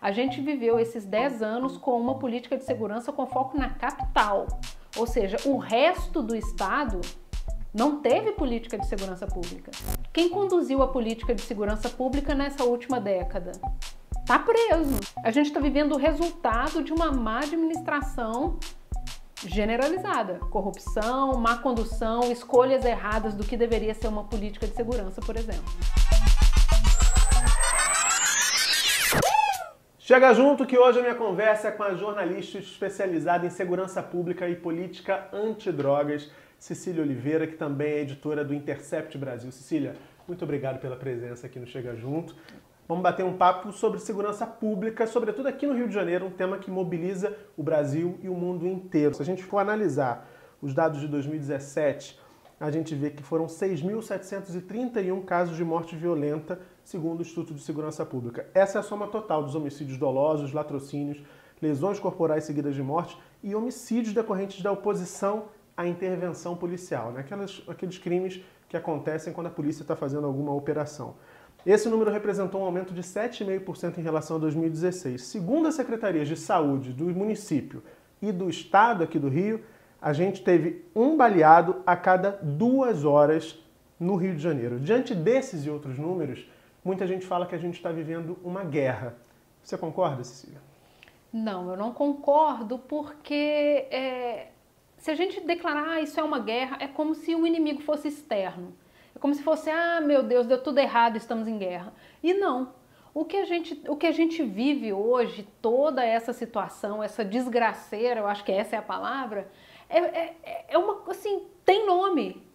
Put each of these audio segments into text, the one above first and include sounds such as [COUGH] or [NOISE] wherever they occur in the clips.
A gente viveu esses 10 anos com uma política de segurança com foco na capital, ou seja, o resto do estado não teve política de segurança pública. Quem conduziu a política de segurança pública nessa última década? Tá preso. A gente está vivendo o resultado de uma má administração generalizada. Corrupção, má condução, escolhas erradas do que deveria ser uma política de segurança, por exemplo. Chega junto que hoje a minha conversa é com a jornalista especializada em segurança pública e política antidrogas, Cecília Oliveira, que também é editora do Intercept Brasil. Cecília, muito obrigado pela presença aqui no Chega Junto. Vamos bater um papo sobre segurança pública, sobretudo aqui no Rio de Janeiro, um tema que mobiliza o Brasil e o mundo inteiro. Se a gente for analisar os dados de 2017, a gente vê que foram 6.731 casos de morte violenta, segundo o Instituto de Segurança Pública. Essa é a soma total dos homicídios dolosos, latrocínios, lesões corporais seguidas de morte e homicídios decorrentes da oposição à intervenção policial, né? Aquelas, aqueles crimes que acontecem quando a polícia está fazendo alguma operação. Esse número representou um aumento de 7,5% em relação a 2016. Segundo as secretarias de saúde do município e do estado aqui do Rio, a gente teve um baleado a cada duas horas no Rio de Janeiro. Diante desses e outros números, muita gente fala que a gente está vivendo uma guerra. Você concorda, Cecília? Não, eu não concordo porque é, se a gente declarar ah, isso é uma guerra, é como se o inimigo fosse externo. É como se fosse, ah, meu Deus, deu tudo errado, estamos em guerra. E não. O que a gente, o que a gente vive hoje, toda essa situação, essa desgraceira, eu acho que essa é a palavra, é, é, é uma, assim, tem nome.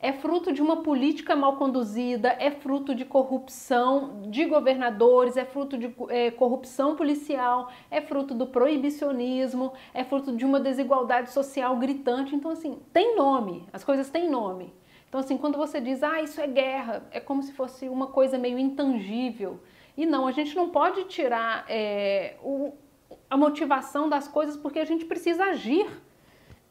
É fruto de uma política mal conduzida, é fruto de corrupção de governadores, é fruto de é, corrupção policial, é fruto do proibicionismo, é fruto de uma desigualdade social gritante. Então, assim, tem nome, as coisas têm nome. Então, assim, quando você diz, ah, isso é guerra, é como se fosse uma coisa meio intangível. E não, a gente não pode tirar é, o, a motivação das coisas porque a gente precisa agir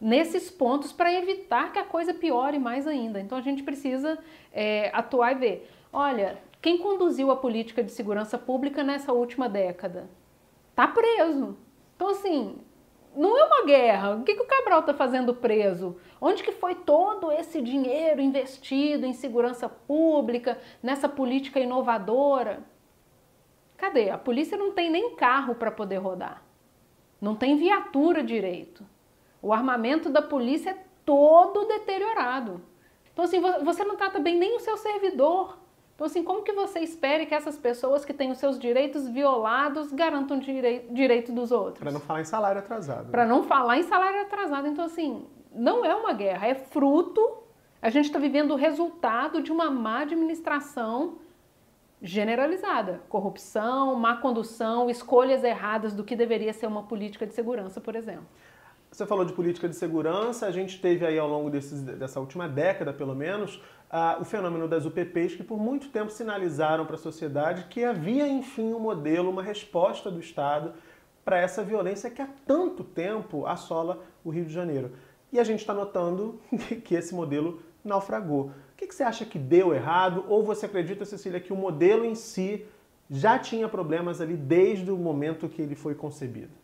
nesses pontos para evitar que a coisa piore mais ainda. Então, a gente precisa é, atuar e ver. Olha, quem conduziu a política de segurança pública nessa última década? Está preso. Então, assim, não é uma guerra. O que, que o Cabral está fazendo preso? Onde que foi todo esse dinheiro investido em segurança pública, nessa política inovadora? Cadê? A polícia não tem nem carro para poder rodar. Não tem viatura direito. O armamento da polícia é todo deteriorado. Então, assim, você não trata bem nem o seu servidor. Então, assim, como que você espere que essas pessoas que têm os seus direitos violados garantam o direi direito dos outros? Para não falar em salário atrasado. Para não falar em salário atrasado. Então, assim, não é uma guerra, é fruto. A gente está vivendo o resultado de uma má administração generalizada. Corrupção, má condução, escolhas erradas do que deveria ser uma política de segurança, por exemplo. Você falou de política de segurança, a gente teve aí ao longo desses, dessa última década, pelo menos, uh, o fenômeno das UPPs, que por muito tempo sinalizaram para a sociedade que havia, enfim, um modelo, uma resposta do Estado para essa violência que há tanto tempo assola o Rio de Janeiro. E a gente está notando [LAUGHS] que esse modelo naufragou. O que, que você acha que deu errado? Ou você acredita, Cecília, que o modelo em si já tinha problemas ali desde o momento que ele foi concebido?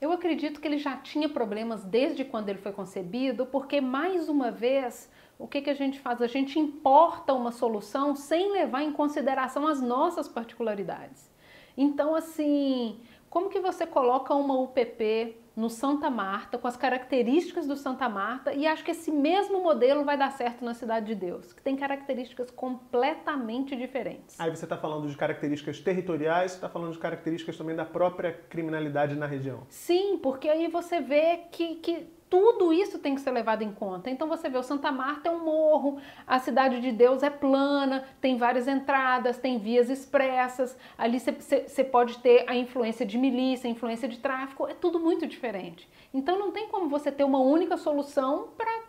Eu acredito que ele já tinha problemas desde quando ele foi concebido, porque mais uma vez, o que, que a gente faz? A gente importa uma solução sem levar em consideração as nossas particularidades. Então, assim, como que você coloca uma UPP no Santa Marta, com as características do Santa Marta, e acho que esse mesmo modelo vai dar certo na Cidade de Deus, que tem características completamente diferentes. Aí você está falando de características territoriais, você está falando de características também da própria criminalidade na região. Sim, porque aí você vê que, que tudo isso tem que ser levado em conta. Então você vê, o Santa Marta é um morro, a Cidade de Deus é plana, tem várias entradas, tem vias expressas, ali você pode ter a influência de milícia, a influência de tráfico, é tudo muito diferente. Então não tem como você ter uma única solução para.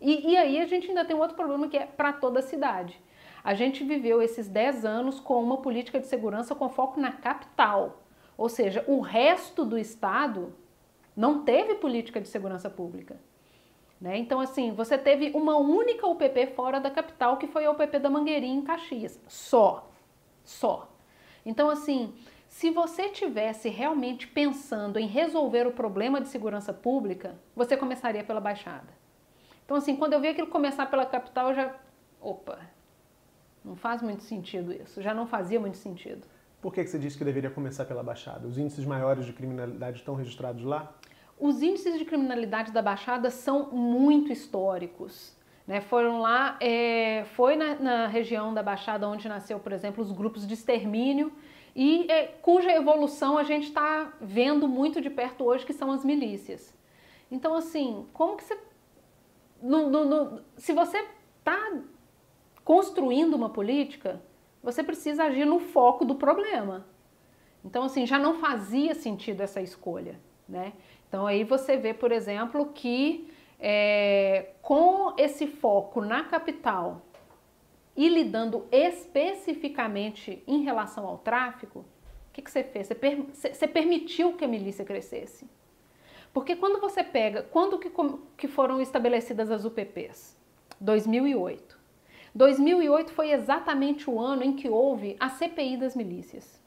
E, e aí a gente ainda tem um outro problema que é para toda a cidade. A gente viveu esses 10 anos com uma política de segurança com foco na capital. Ou seja, o resto do estado não teve política de segurança pública. Né? Então, assim, você teve uma única UPP fora da capital, que foi a UPP da Mangueirinha, em Caxias. Só. Só. Então, assim, Se você tivesse realmente pensando em resolver o problema de segurança pública, você começaria pela Baixada. Então, assim, quando eu vi aquilo começar pela capital, eu já. Opa, não faz muito sentido isso, já não fazia muito sentido. Por que você disse que deveria começar pela Baixada? Os índices maiores de criminalidade estão registrados lá? Os índices de criminalidade da Baixada são muito históricos. Né? Foram lá, é, foi na, na, região da Baixada onde nasceu, por exemplo, os grupos de extermínio e é, cuja evolução a gente está vendo muito de perto hoje, que são as milícias. Então, assim, como que você. No, no, no, se você está construindo uma política, você precisa agir no foco do problema. Então, assim, já não fazia sentido essa escolha, né? Então, aí você vê, por exemplo, que é, com esse foco na capital e lidando especificamente em relação ao tráfico, o que, que você fez? Você, per, você permitiu que a milícia crescesse. Porque quando você pega, quando que, que foram estabelecidas as UPPs? 2008. 2008 foi exatamente o ano em que houve a CPI das milícias,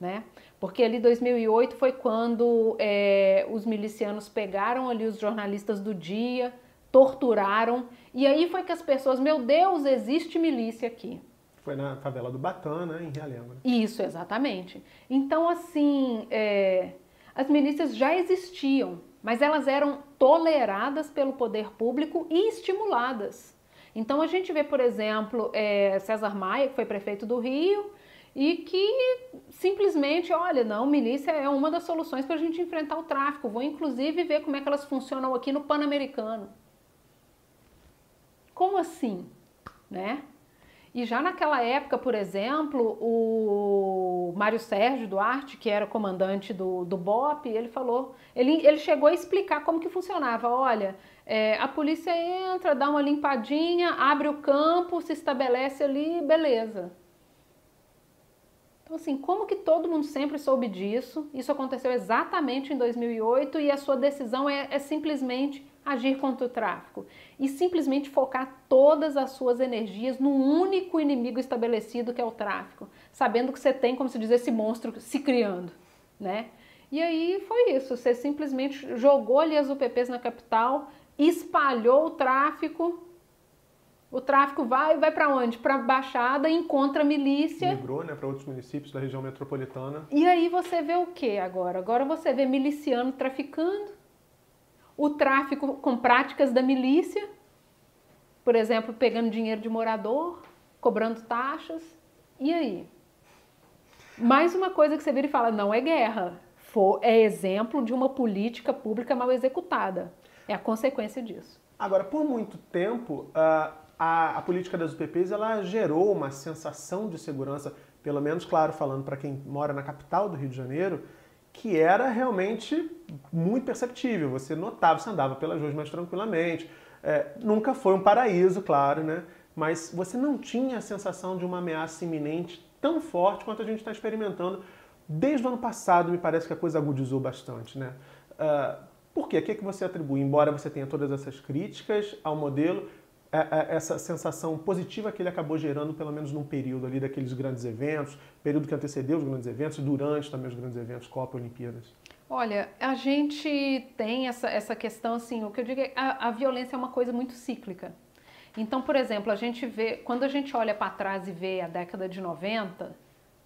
né? Porque ali 2008 foi quando é, os milicianos pegaram ali os jornalistas do dia, torturaram e aí foi que as pessoas, meu Deus, existe milícia aqui. Foi na favela do Batã, né, em Realengo. Né? Isso, exatamente. Então, assim, é, as milícias já existiam, mas elas eram toleradas pelo poder público e estimuladas. Então a gente vê, por exemplo, é, César Maia, que foi prefeito do Rio, e que simplesmente, olha, não, milícia é uma das soluções para a gente enfrentar o tráfico. Vou inclusive ver como é que elas funcionam aqui no Pan-Americano. Como assim? Né? E já naquela época, por exemplo, o Mário Sérgio Duarte, que era comandante do, do BOP, ele falou, ele, ele chegou a explicar como que funcionava. Olha, é, a polícia entra, dá uma limpadinha, abre o campo, se estabelece ali, beleza. Então, assim, como que todo mundo sempre soube disso? Isso aconteceu exatamente em 2008 e a sua decisão é, é simplesmente agir contra o tráfico e simplesmente focar todas as suas energias no único inimigo estabelecido que é o tráfico, sabendo que você tem, como se diz, esse monstro se criando, né? E aí foi isso, você simplesmente jogou ali as UPPs na capital espalhou o tráfico. O tráfico vai, vai para onde? Para Baixada, encontra a milícia. Migrou, né, para outros municípios da região metropolitana. E aí você vê o que agora? Agora você vê miliciano traficando, o tráfico com práticas da milícia, por exemplo, pegando dinheiro de morador, cobrando taxas. E aí? Mais uma coisa que você vira e fala, não é guerra, é exemplo de uma política pública mal executada. É a consequência disso. Agora, por muito tempo, a, a, a política das UPPs ela gerou uma sensação de segurança, pelo menos, claro, falando para quem mora na capital do Rio de Janeiro, que era realmente muito perceptível. Você notava, você andava pelas ruas mais tranquilamente. É, nunca foi um paraíso, claro, né? Mas você não tinha a sensação de uma ameaça iminente tão forte quanto a gente está experimentando. Desde o ano passado, me parece que a coisa agudizou bastante, né? Uh, por quê? O que, é que você atribui? Embora você tenha todas essas críticas ao modelo, essa sensação positiva que ele acabou gerando, pelo menos num período ali daqueles grandes eventos, período que antecedeu os grandes eventos, durante também os grandes eventos, Copa, Olimpíadas? Olha, a gente tem essa, essa questão, assim, o que eu digo é a, a violência é uma coisa muito cíclica. Então, por exemplo, a gente vê, quando a gente olha para trás e vê a década de 90,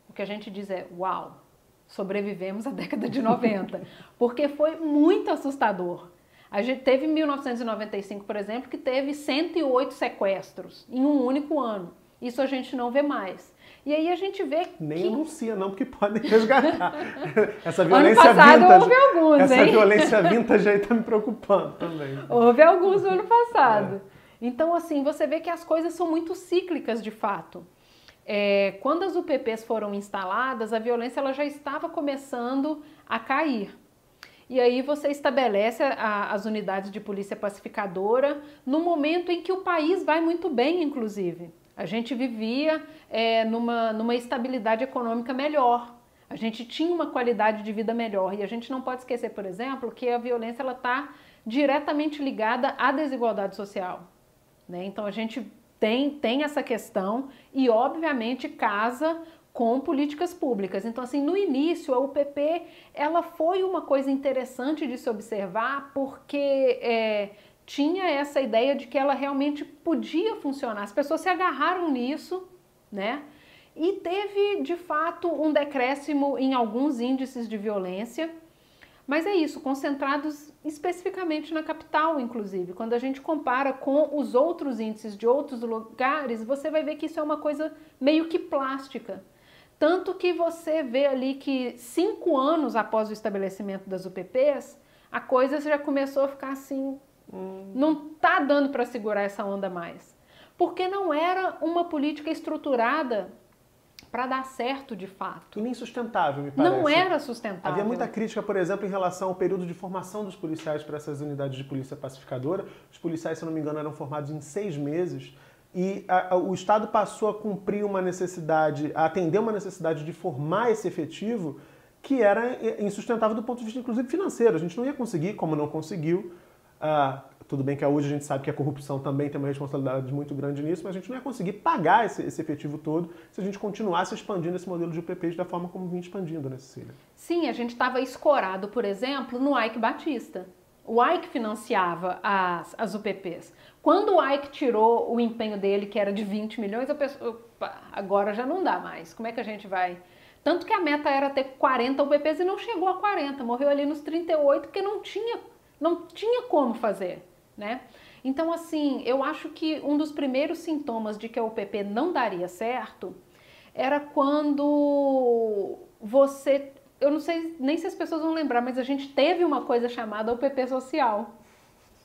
o que a gente diz é, uau, sobrevivemos à década de 90, [LAUGHS] porque foi muito assustador. A gente teve em 1995, por exemplo, que teve 108 sequestros em um único ano. Isso a gente não vê mais. E aí a gente vê Nem que... anuncia não, porque podem resgatar. [LAUGHS] Essa violência ano passado vintage, houve alguns, Essa hein? violência vintage aí tá me preocupando também. [LAUGHS] Houve alguns no ano passado. É. Então, assim, você vê que as coisas são muito cíclicas de fato. É, quando as UPPs foram instaladas, a violência ela já estava começando a cair. E aí você estabelece a, as unidades de polícia pacificadora no momento em que o país vai muito bem, inclusive. A gente vivia é, numa, numa estabilidade econômica melhor. A gente tinha uma qualidade de vida melhor. E a gente não pode esquecer, por exemplo, que a violência está diretamente ligada à desigualdade social. Né? Então a gente tem, tem essa questão e, obviamente, casa com políticas públicas. Então, assim, no início, a UPP, ela foi uma coisa interessante de se observar, porque é, tinha essa ideia de que ela realmente podia funcionar. As pessoas se agarraram nisso, né? E teve, de fato, um decréscimo em alguns índices de violência, mas é isso, concentrados especificamente na capital, inclusive. Quando a gente compara com os outros índices de outros lugares, você vai ver que isso é uma coisa meio que plástica. Tanto que você vê ali que cinco anos após o estabelecimento das UPPs, a coisa já começou a ficar assim Hum. Não está dando para segurar essa onda mais. Porque não era uma política estruturada para dar certo de fato. E nem sustentável, me parece. Não era sustentável. Havia muita crítica, por exemplo, em relação ao período de formação dos policiais para essas unidades de polícia pacificadora. Os policiais, se não me engano, eram formados em seis meses. E a, a, o Estado passou a cumprir uma necessidade, a atender uma necessidade de formar esse efetivo que era insustentável do ponto de vista, inclusive, financeiro. A gente não ia conseguir, como não conseguiu, ah, tudo bem que hoje a gente sabe que a corrupção também tem uma responsabilidade muito grande nisso, mas a gente não ia conseguir pagar esse, esse efetivo todo se a gente continuasse expandindo esse modelo de UPPs da forma como vinha expandindo, né, Cecília? Sim, a gente estava escorado, por exemplo, no Ike Batista. O Ike financiava as, as UPPs. Quando o Ike tirou o empenho dele, que era de 20 milhões, eu pensei, opa, agora já não dá mais. Como é que a gente vai... Tanto que a meta era ter 40 UPPs e não chegou a 40, morreu ali nos 38 porque não tinha não tinha como fazer, né? Então, assim, eu acho que um dos primeiros sintomas de que a UPP não daria certo era quando você. Eu não sei nem se as pessoas vão lembrar, mas a gente teve uma coisa chamada UPP social,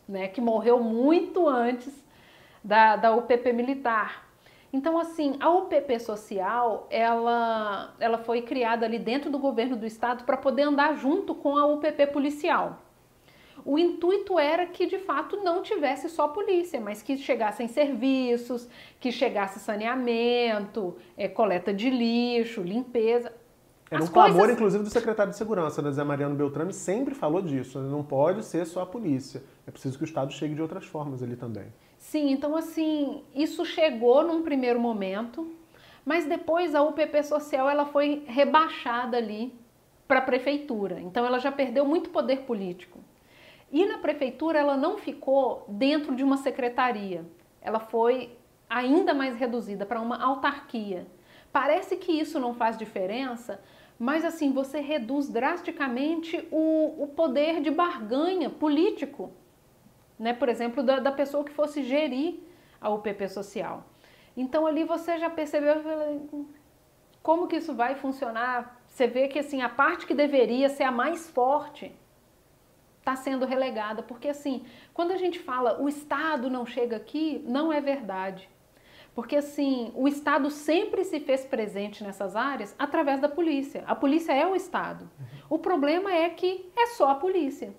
né? Que morreu muito antes da, da UPP militar. Então, assim, a UPP social, ela, ela foi criada ali dentro do governo do estado para poder andar junto com a UPP policial. O intuito era que de fato não tivesse só polícia, mas que chegassem serviços, que chegasse saneamento, é, coleta de lixo, limpeza. Era um clamor, coisas... inclusive, do secretário de Segurança, né, Zé Mariano Beltrame, sempre falou disso. Né, não pode ser só a polícia. É preciso que o Estado chegue de outras formas ali também. Sim, então assim, isso chegou num primeiro momento, mas depois a UPP Social ela foi rebaixada ali para a prefeitura. Então ela já perdeu muito poder político. E na prefeitura ela não ficou dentro de uma secretaria, ela foi ainda mais reduzida para uma autarquia. Parece que isso não faz diferença, mas assim você reduz drasticamente o, o poder de barganha político, né? por exemplo, da, da pessoa que fosse gerir a UPP social. Então ali você já percebeu como que isso vai funcionar. Você vê que assim a parte que deveria ser a mais forte está sendo relegada, porque assim, quando a gente fala o Estado não chega aqui, não é verdade. Porque assim, o Estado sempre se fez presente nessas áreas através da polícia. A polícia é o Estado. O problema é que é só a polícia.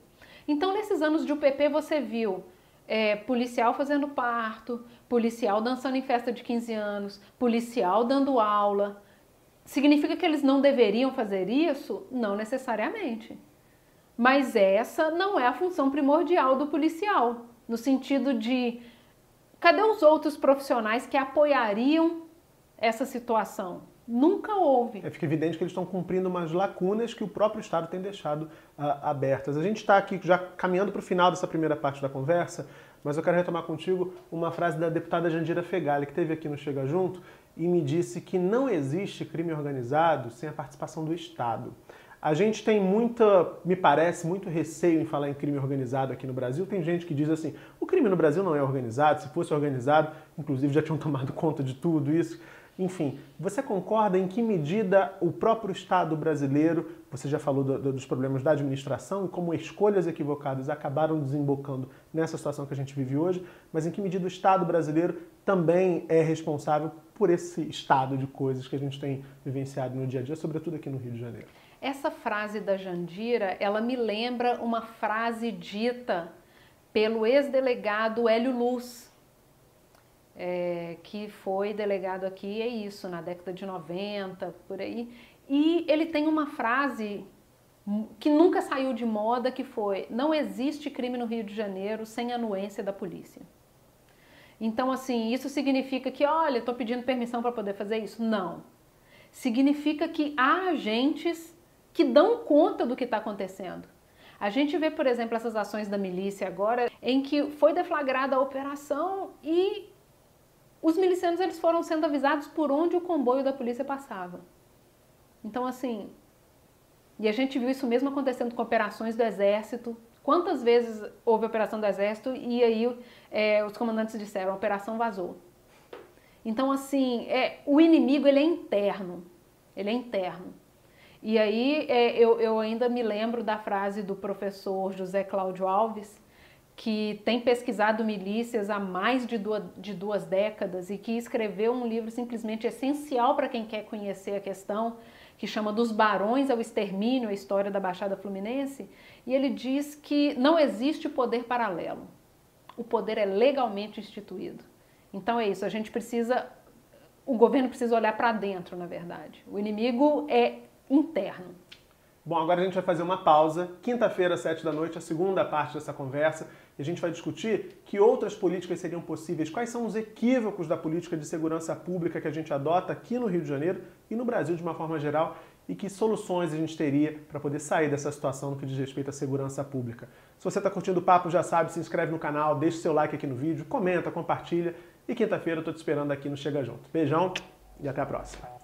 Então, nesses anos de UPP, você viu é, policial fazendo parto, policial dançando em festa de 15 anos, policial dando aula. Significa que eles não deveriam fazer isso? Não necessariamente. Mas essa não é a função primordial do policial, no sentido de cadê os outros profissionais que apoiariam essa situação? Nunca houve. É, fica evidente que eles estão cumprindo umas lacunas que o próprio Estado tem deixado uh, abertas. A gente está aqui já caminhando para o final dessa primeira parte da conversa, mas eu quero retomar contigo uma frase da deputada Jandira Fegali, que teve aqui no Chega Junto e me disse que não existe crime organizado sem a participação do Estado. A gente tem muita, me parece, muito receio em falar em crime organizado aqui no Brasil. Tem gente que diz assim: o crime no Brasil não é organizado, se fosse organizado, inclusive já tinham [LAUGHS] tomado conta de tudo isso. Enfim, você concorda em que medida o próprio Estado brasileiro, você já falou do, do, dos problemas da administração e como escolhas equivocadas acabaram desembocando nessa situação que a gente vive hoje, mas em que medida o Estado brasileiro também é responsável por esse estado de coisas que a gente tem vivenciado no dia a dia, sobretudo aqui no Rio de Janeiro? Essa frase da Jandira, ela me lembra uma frase dita pelo ex-delegado Hélio Luz, é, que foi delegado aqui, é isso, na década de 90, por aí. E ele tem uma frase que nunca saiu de moda, que foi: não existe crime no Rio de Janeiro sem anuência da polícia. Então, assim, isso significa que, olha, estou pedindo permissão para poder fazer isso? Não significa que há agentes que dão conta do que está acontecendo. A gente vê, por exemplo, essas ações da milícia agora, em que foi deflagrada a operação e os milicianos eles foram sendo avisados por onde o comboio da polícia passava. Então, assim, e a gente viu isso mesmo acontecendo com operações do Exército. Quantas vezes houve operação do Exército e aí é, os comandantes disseram, a operação vazou. Então, assim, é, o inimigo ele é interno, ele é interno. E aí é, eu, eu ainda me lembro da frase do professor José Cláudio Alves, que tem pesquisado milícias há mais de duas, de duas décadas e que escreveu um livro simplesmente essencial para quem quer conhecer a questão, que chama Dos Barões ao Extermínio, a história da Baixada Fluminense, e ele diz que não existe poder paralelo. O poder é legalmente instituído. Então é isso, a gente precisa, o governo precisa olhar para dentro, na verdade. O inimigo é interno. Bom, agora a gente vai fazer uma pausa. Quinta-feira, sete da noite, a segunda parte dessa conversa. E a gente vai discutir que outras políticas seriam possíveis, quais são os equívocos da política de segurança pública que a gente adota aqui no Rio de Janeiro e no Brasil de uma forma geral e que soluções a gente teria para poder sair dessa situação no que diz respeito à segurança pública. Se você está curtindo o papo, já sabe, se inscreve no canal, deixa seu like aqui no vídeo, comenta, compartilha e quinta-feira eu estou te esperando aqui no Chega Junto. Beijão e até a próxima.